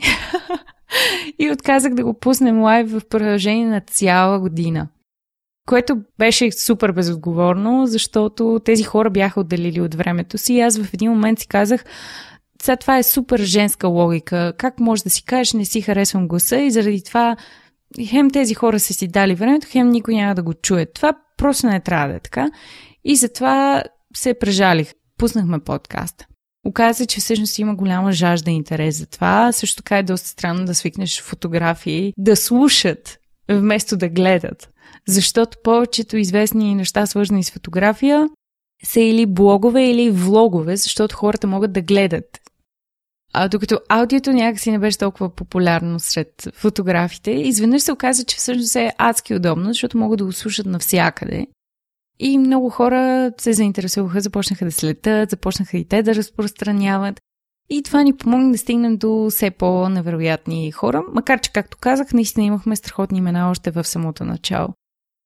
и отказах да го пуснем лайв в продължение на цяла година. Което беше супер безотговорно, защото тези хора бяха отделили от времето си и аз в един момент си казах, сега това е супер женска логика. Как може да си кажеш, не си харесвам гласа и заради това хем тези хора са си дали времето, хем никой няма да го чуе. Това просто не трябва да е така. И затова се прежалих пуснахме подкаст. Оказа се, че всъщност има голяма жажда и интерес за това. Също така е доста странно да свикнеш фотографии да слушат вместо да гледат. Защото повечето известни неща, свързани с фотография, са или блогове, или влогове, защото хората могат да гледат. А докато аудиото някакси не беше толкова популярно сред фотографите, изведнъж се оказа, че всъщност е адски удобно, защото могат да го слушат навсякъде. И много хора се заинтересуваха, започнаха да слетат, започнаха и те да разпространяват. И това ни помогна да стигнем до все по-невероятни хора, макар че, както казах, наистина имахме страхотни имена още в самото начало.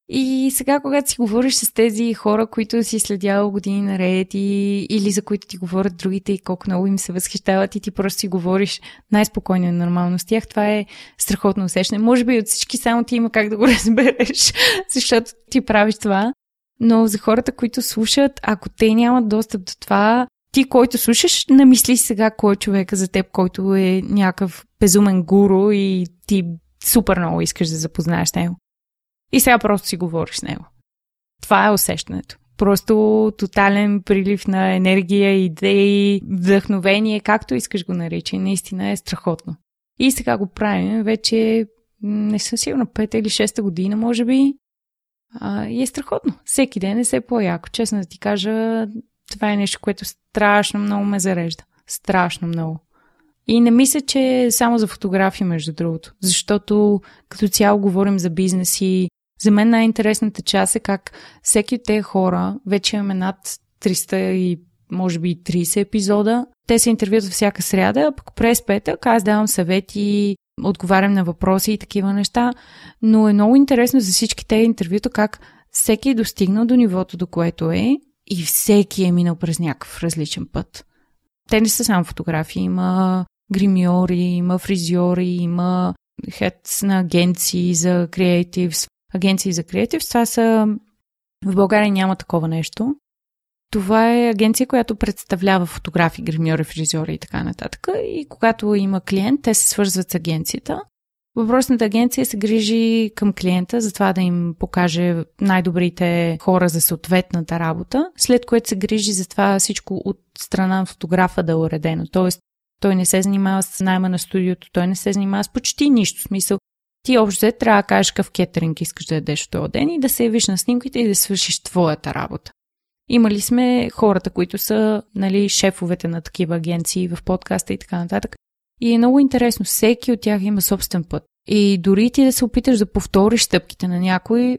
И сега, когато си говориш с тези хора, които си следял години наред и, или за които ти говорят другите и колко много им се възхищават и ти просто си говориш най-спокойно и нормално с тях, това е страхотно усещане. Може би от всички само ти има как да го разбереш, защото ти правиш това. Но за хората, които слушат, ако те нямат достъп до това, ти, който слушаш, намисли сега кой е човека за теб, който е някакъв безумен гуру и ти супер много искаш да запознаеш него. И сега просто си говориш с него. Това е усещането. Просто тотален прилив на енергия, идеи, вдъхновение, както искаш го наричай. Наистина е страхотно. И сега го правим вече, не съм сигурна, пета или шеста година, може би. А, и е страхотно. Всеки ден е все по-яко. Честно да ти кажа, това е нещо, което страшно много ме зарежда. Страшно много. И не мисля, че е само за фотографии, между другото. Защото като цяло говорим за бизнес и за мен най-интересната част е как всеки от тези хора, вече имаме над 300 и може би 30 епизода, те се интервюват всяка сряда, а пък през петък аз давам съвети отговарям на въпроси и такива неща, но е много интересно за всички тези интервюта как всеки е достигнал до нивото, до което е и всеки е минал през някакъв различен път. Те не са само фотографии, има гримьори, има фризьори, има хедс на агенции за креативс. Агенции за креативс, това са... В България няма такова нещо. Това е агенция, която представлява фотографи, гримьори, фризьори и така нататък. И когато има клиент, те се свързват с агенцията. Въпросната агенция се грижи към клиента за това да им покаже най-добрите хора за съответната работа, след което се грижи за това всичко от страна на фотографа да е уредено. Тоест, той не се занимава с найма на студиото, той не се занимава с почти нищо. Смисъл, ти общо трябва да кажеш какъв кетеринг искаш да ядеш в този ден и да се явиш на снимките и да свършиш твоята работа. Имали сме хората, които са нали, шефовете на такива агенции в подкаста и така нататък. И е много интересно, всеки от тях има собствен път. И дори ти да се опиташ да повториш стъпките на някой,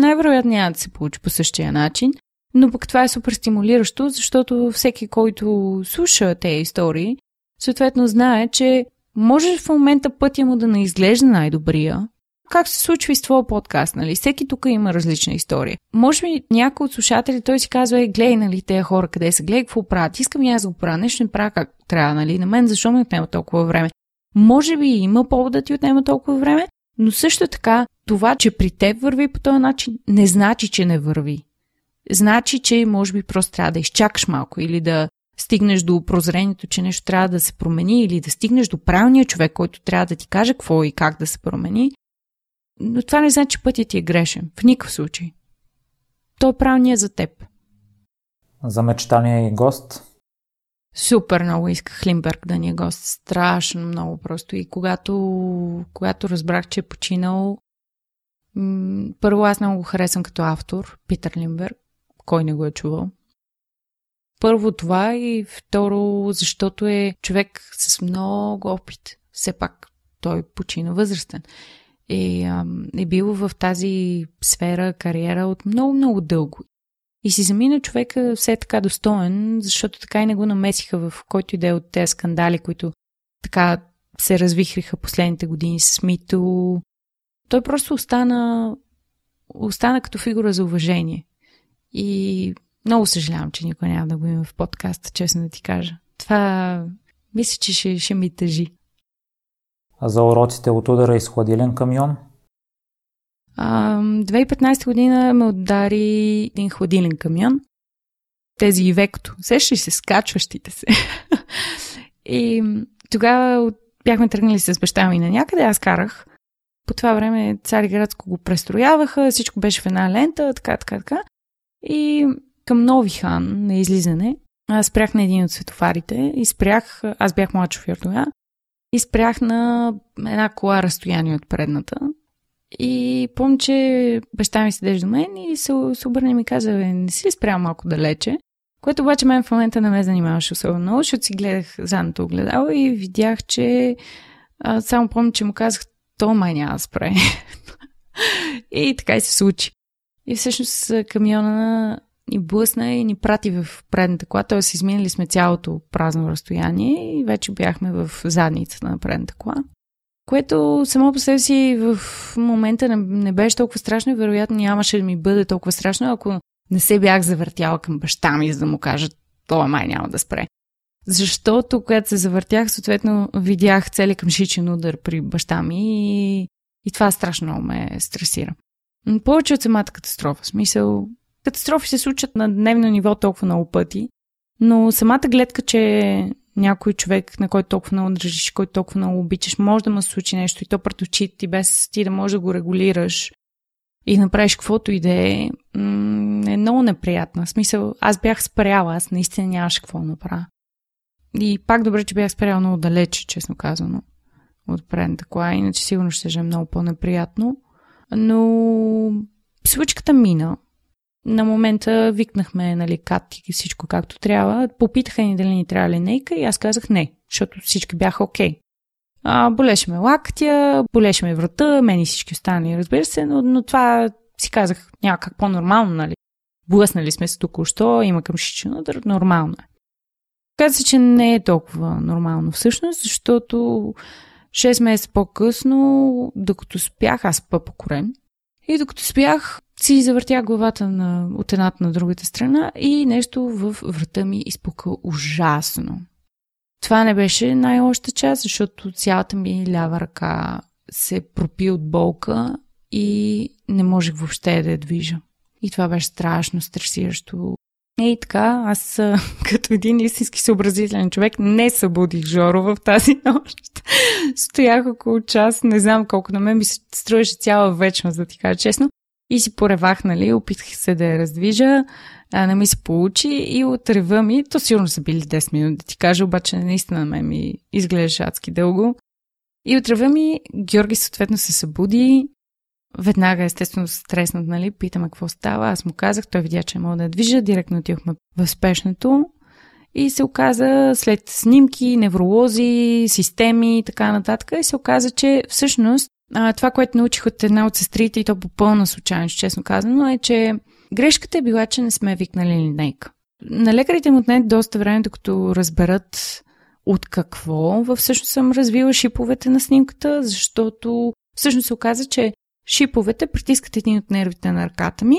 най-вероятно няма да се получи по същия начин. Но пък това е супер стимулиращо, защото всеки, който слуша тези истории, съответно знае, че може в момента пътя му да не изглежда най-добрия, как се случва и с твоя подкаст, нали? Всеки тук има различна история. Може би някой от слушатели той си казва, е, гледай, нали, тези хора къде са, гледай какво правят, искам и аз да го правя, нещо не правя как трябва, нали? На мен защо ми отнема толкова време? Може би има повод да ти отнема толкова време, но също така това, че при теб върви по този начин, не значи, че не върви. Значи, че може би просто трябва да изчакаш малко или да стигнеш до прозрението, че нещо трябва да се промени или да стигнеш до правилния човек, който трябва да ти каже какво и как да се промени. Но това не значи, че пътят ти е грешен. В никакъв случай. Той е правилният за теб. За мечтания и гост? Супер много исках Лимберг да ни е гост. Страшно много просто. И когато, когато разбрах, че е починал, първо аз много го харесвам като автор, Питър Лимберг. Кой не го е чувал? Първо това и второ, защото е човек с много опит. Все пак той почина възрастен. И е бил в тази сфера кариера от много-много дълго. И си замина човека все така достоен, защото така и не го намесиха в който и да е от тези скандали, които така се развихриха последните години с Мито. Той просто остана, остана като фигура за уважение. И много съжалявам, че никой няма да го има в подкаста, честно да ти кажа. Това мисля, че ще, ще ми тъжи. За уроците от удара и хладилен камион? А, 2015 година ме удари един хладилен камион. Тези и векото. Сещаш се, скачващите се. и тогава бяхме тръгнали с баща ми на някъде, аз карах. По това време Цариградско го престрояваха, всичко беше в една лента, така, така, така. И към Нови хан на излизане, аз спрях на един от светофарите и спрях, аз бях млад шофьор тогава, и спрях на една кола разстояние от предната. И помня, че баща ми седеше до мен и се, се обърна и ми каза, не си ли спрял малко далече? Което обаче мен в момента не ме занимаваше особено много, защото си гледах задното огледало и видях, че а, само помня, че му казах, то май няма да спре. и така и се случи. И всъщност камиона ни блъсна и ни прати в предната кола, т.е. изминали сме цялото празно разстояние и вече бяхме в задницата на предната кола. Което само по себе си в момента не, не беше толкова страшно и вероятно нямаше да ми бъде толкова страшно, ако не се бях завъртяла към баща ми, за да му кажа, това май няма да спре. Защото, когато се завъртях, съответно видях цели към шичен удар при баща ми и, и това страшно много ме стресира. Повече от самата катастрофа. Смисъл, катастрофи се случат на дневно ниво толкова много пъти, но самата гледка, че някой човек, на който толкова много държиш, който толкова много обичаш, може да му се случи нещо и то пред очите ти, без ти да можеш да го регулираш и направиш каквото и да е, е много неприятна. В смисъл, аз бях спряла, аз наистина нямаше какво направя. И пак добре, че бях спряла много далече, честно казано, от предната кола, иначе сигурно ще е много по-неприятно. Но случката мина. На момента викнахме, нали, кат и всичко както трябва. Попитаха ни дали ни трябва линейка и аз казах не, защото всички бяха окей. Okay. А, болеше ме лактия, болеше ме врата, мен и всички останали, разбира се, но, но това си казах някак по-нормално, нали. Блъснали сме се току-що, има към шичен удар, нормално е. Каза се, че не е толкова нормално всъщност, защото 6 месеца по-късно, докато спях, аз по корем, и докато спях, си завъртях главата на, от едната на другата страна и нещо в врата ми изпука ужасно. Това не беше най-лошата част, защото цялата ми лява ръка се пропи от болка и не можех въобще да я движа. И това беше страшно стресиращо. И така, аз като един истински съобразителен човек не събудих Жоро в тази нощ. Стоях около час, не знам колко на мен ми се строеше цяла вечност, да ти кажа честно. И си поревах, нали, опитах се да я раздвижа, а, не ми се получи и от рева ми, то сигурно са били 10 минути, да ти кажа, обаче наистина на мен ми изглеждаше адски дълго. И от рева ми Георги съответно се събуди, веднага естествено стреснат, нали, питаме какво става, аз му казах, той видя, че мога да я движа, директно отидохме в спешното и се оказа след снимки, невролози, системи и така нататък и се оказа, че всъщност а, това, което научих от една от сестрите и то по пълна случайност, честно казано, е, че грешката е била, че не сме викнали линейка. На лекарите му отне доста време, докато разберат от какво всъщност съм развила шиповете на снимката, защото всъщност се оказа, че шиповете притискат един от нервите на ръката ми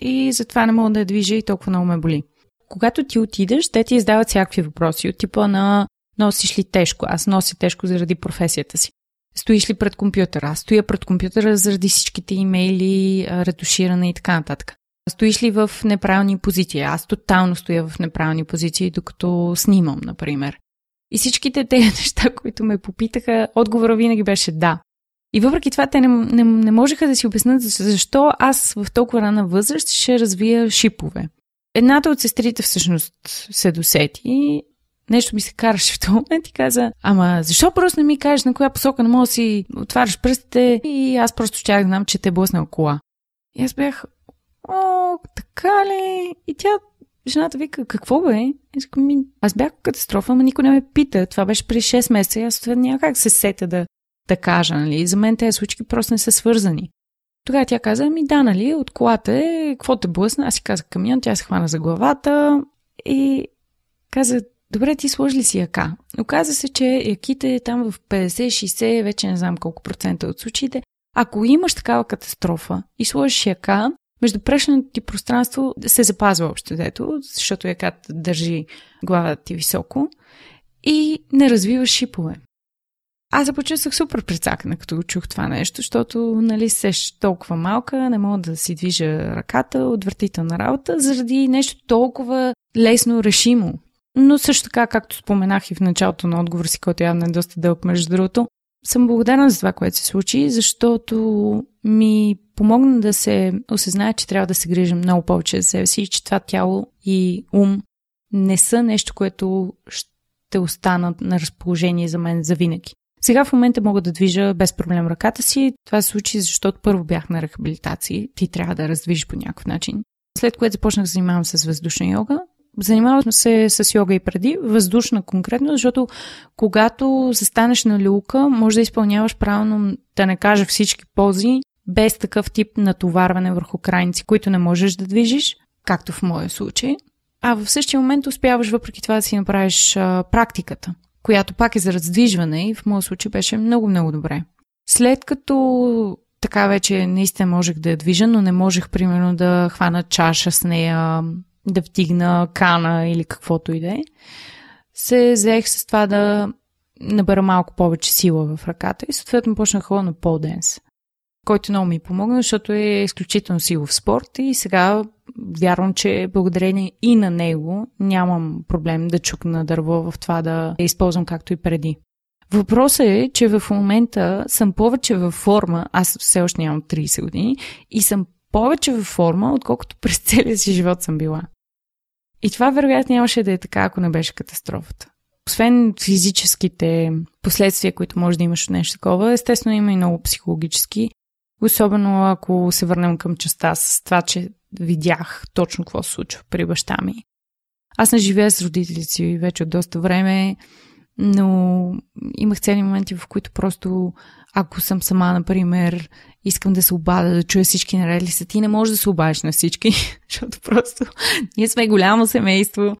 и затова не мога да я движа и толкова много ме боли. Когато ти отидеш, те ти издават всякакви въпроси от типа на носиш ли тежко? Аз нося тежко заради професията си. Стоиш ли пред компютъра? Аз стоя пред компютъра заради всичките имейли, ретуширане и така нататък. Стоиш ли в неправилни позиции? Аз тотално стоя в неправилни позиции, докато снимам, например. И всичките тези неща, които ме попитаха, отговора винаги беше да. И въпреки това, те не, не, не можеха да си обяснат защо аз в толкова рана възраст ще развия шипове. Едната от сестрите всъщност се досети нещо ми се караше в този момент и каза, ама защо просто не ми кажеш на коя посока не мога да си отваряш пръстите и аз просто щях да знам, че те е кола. И аз бях, о, така ли? И тя, жената вика, какво бе? Ми, аз бях катастрофа, ама никой не ме пита. Това беше при 6 месеца и аз няма как се сета да, да кажа, нали? За мен тези случки просто не са свързани. Тогава тя каза, ми да, нали, от колата е, какво те блъсна? Аз си казах камион, тя се хвана за главата и каза, добре, ти сложи ли си яка? Оказа се, че яките там в 50-60, вече не знам колко процента от случаите, ако имаш такава катастрофа и сложиш яка, между прешното ти пространство се запазва общо дето, защото яката държи главата ти високо и не развиваш шипове. Аз започнах супер прецакана, като чух това нещо, защото, нали, сеш толкова малка, не мога да си движа ръката, отвратителна работа, заради нещо толкова лесно решимо. Но също така, както споменах и в началото на отговор си, който явно е доста дълъг, между другото, съм благодарна за това, което се случи, защото ми помогна да се осъзнае, че трябва да се грижим много повече за себе си и че това тяло и ум не са нещо, което ще останат на разположение за мен за винаги. Сега в момента мога да движа без проблем ръката си. Това се случи, защото първо бях на рехабилитации. Ти трябва да раздвижиш по някакъв начин. След което започнах да занимавам с въздушна йога. Занимавам се с йога и преди, въздушна конкретно, защото когато застанеш на люлка, може да изпълняваш правилно, да не кажа всички пози, без такъв тип натоварване върху крайници, които не можеш да движиш, както в моя случай. А в същия момент успяваш въпреки това да си направиш а, практиката която пак е за раздвижване и в моят случай беше много-много добре. След като така вече наистина можех да я движа, но не можех примерно да хвана чаша с нея, да втигна кана или каквото и да е, се взех с това да набера малко повече сила в ръката и съответно почнах ходя на полденс който много ми помогна, защото е изключително силов спорт и сега вярвам, че благодарение и на него нямам проблем да чукна дърво в това да използвам както и преди. Въпросът е, че в момента съм повече във форма, аз все още нямам 30 години, и съм повече във форма, отколкото през целия си живот съм била. И това вероятно нямаше да е така, ако не беше катастрофата. Освен физическите последствия, които може да имаш от нещо такова, естествено има и много психологически. Особено ако се върнем към частта с това, че видях точно какво се случва при баща ми. Аз не живея с родителите си вече от доста време, но имах цели моменти, в които просто, ако съм сама, например, искам да се обада, да чуя всички наред са, ти не можеш да се обадиш на всички, защото просто ние сме голямо семейство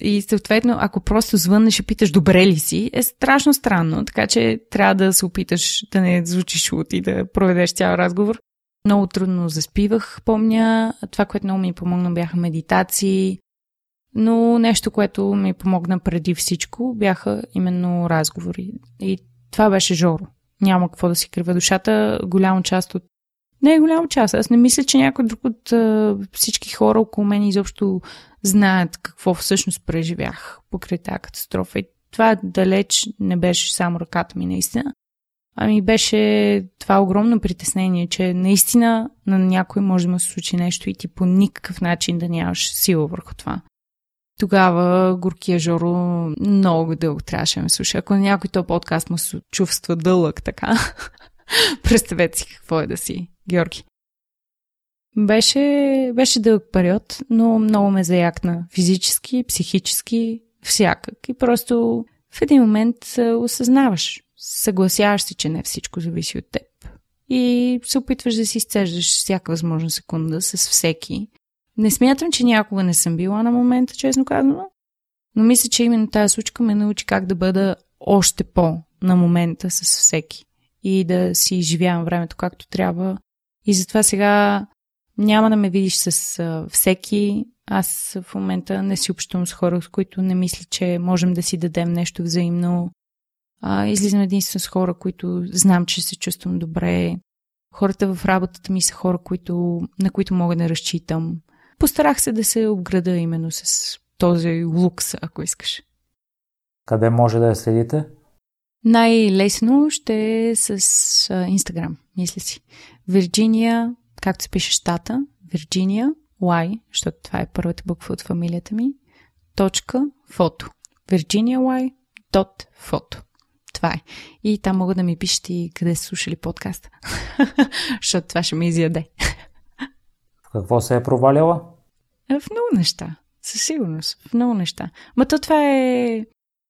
и съответно, ако просто звъннеш и питаш добре ли си, е страшно странно, така че трябва да се опиташ да не звучиш от и да проведеш цял разговор. Много трудно заспивах, помня. Това, което много ми помогна, бяха медитации. Но нещо, което ми помогна преди всичко, бяха именно разговори. И това беше Жоро. Няма какво да си крива душата. Голяма част от не голяма част. Аз не мисля, че някой друг от а, всички хора около мен изобщо знаят какво всъщност преживях покрай тази катастрофа. И това далеч не беше само ръката ми, наистина. Ами беше това огромно притеснение, че наистина на някой може да му се случи нещо и ти по никакъв начин да нямаш сила върху това. Тогава горкия Жоро много дълго трябваше да ме слуша. Ако някой то подкаст му се чувства дълъг така, представете си какво е да си Георги. Беше, беше дълъг период, но много ме заякна физически, психически, всякак. И просто в един момент осъзнаваш, съгласяваш се, че не всичко зависи от теб. И се опитваш да си изцеждаш всяка възможна секунда с всеки. Не смятам, че някога не съм била на момента, честно казано, Но мисля, че именно тази случка ме научи как да бъда още по на момента с всеки и да си изживявам времето както трябва. И затова сега няма да ме видиш с а, всеки. Аз в момента не си общувам с хора, с които не мисля, че можем да си дадем нещо взаимно. А, излизам единствено с хора, които знам, че се чувствам добре. Хората в работата ми са хора, които, на които мога да разчитам. Постарах се да се обграда именно с този лукс, ако искаш. Къде може да я следите? Най-лесно ще е с Инстаграм, мисля си. Вирджиния, както се пише щата, Вирджиния, Y, защото това е първата буква от фамилията ми, точка, фото. Virginia Y, dot, фото. Това е. И там мога да ми пишете и къде са слушали подкаста. защото това ще ме изяде. В какво се е проваляла? В много неща. Със сигурност. В много неща. Ма то това е...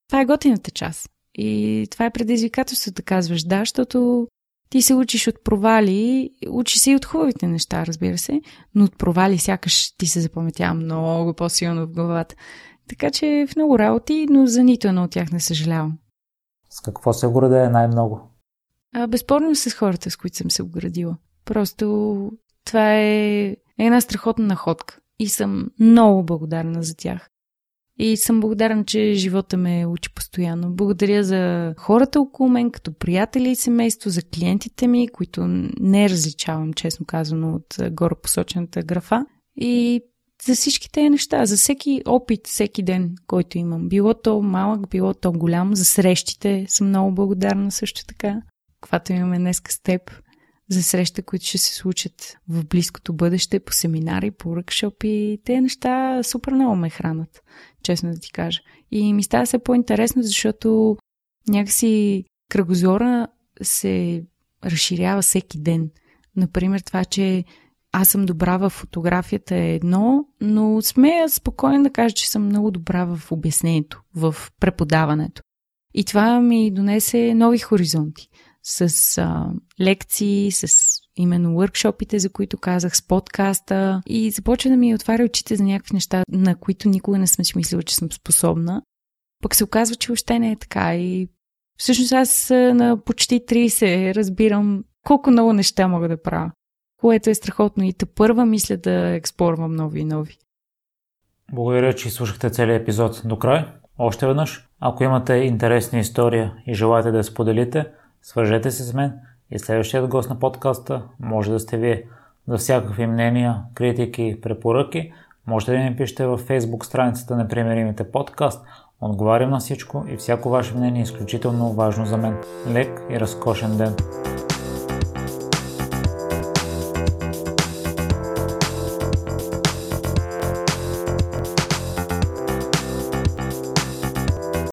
Това е готината част. И това е предизвикателство да казваш да, защото ти се учиш от провали, учи се и от хубавите неща, разбира се, но от провали сякаш ти се запаметява много по-силно в главата. Така че в много работи, но за нито едно от тях не съжалявам. С какво се гордее най-много? А, безспорно с хората, с които съм се оградила. Просто това е една страхотна находка и съм много благодарна за тях. И съм благодарна, че живота ме учи постоянно. Благодаря за хората около мен, като приятели и семейство, за клиентите ми, които не различавам, честно казано, от горе посочената графа. И за всички тези неща, за всеки опит, всеки ден, който имам. Било то малък, било то голям. За срещите съм много благодарна също така. Каквато имаме днес с теб за среща, които ще се случат в близкото бъдеще, по семинари, по ръкшопи. Те неща супер много ме хранат, честно да ти кажа. И ми става се по-интересно, защото някакси кръгозора се разширява всеки ден. Например, това, че аз съм добра в фотографията е едно, но смея спокойно да кажа, че съм много добра в обяснението, в преподаването. И това ми донесе нови хоризонти с а, лекции, с именно въркшопите, за които казах, с подкаста и започва да ми отваря очите за някакви неща, на които никога не съм си мислила, че съм способна. Пък се оказва, че въобще не е така и всъщност аз на почти 30 разбирам колко много неща мога да правя, което е страхотно и те първа мисля да експлорвам нови и нови. Благодаря, че слушахте целият епизод до край. Още веднъж, ако имате интересна история и желаете да я споделите, Свържете се с мен и следващият гост на подкаста може да сте вие. За всякакви мнения, критики препоръки можете да ни пишете във Facebook страницата на Примеримите подкаст. Отговарям на всичко и всяко ваше мнение е изключително важно за мен. Лек и разкошен ден!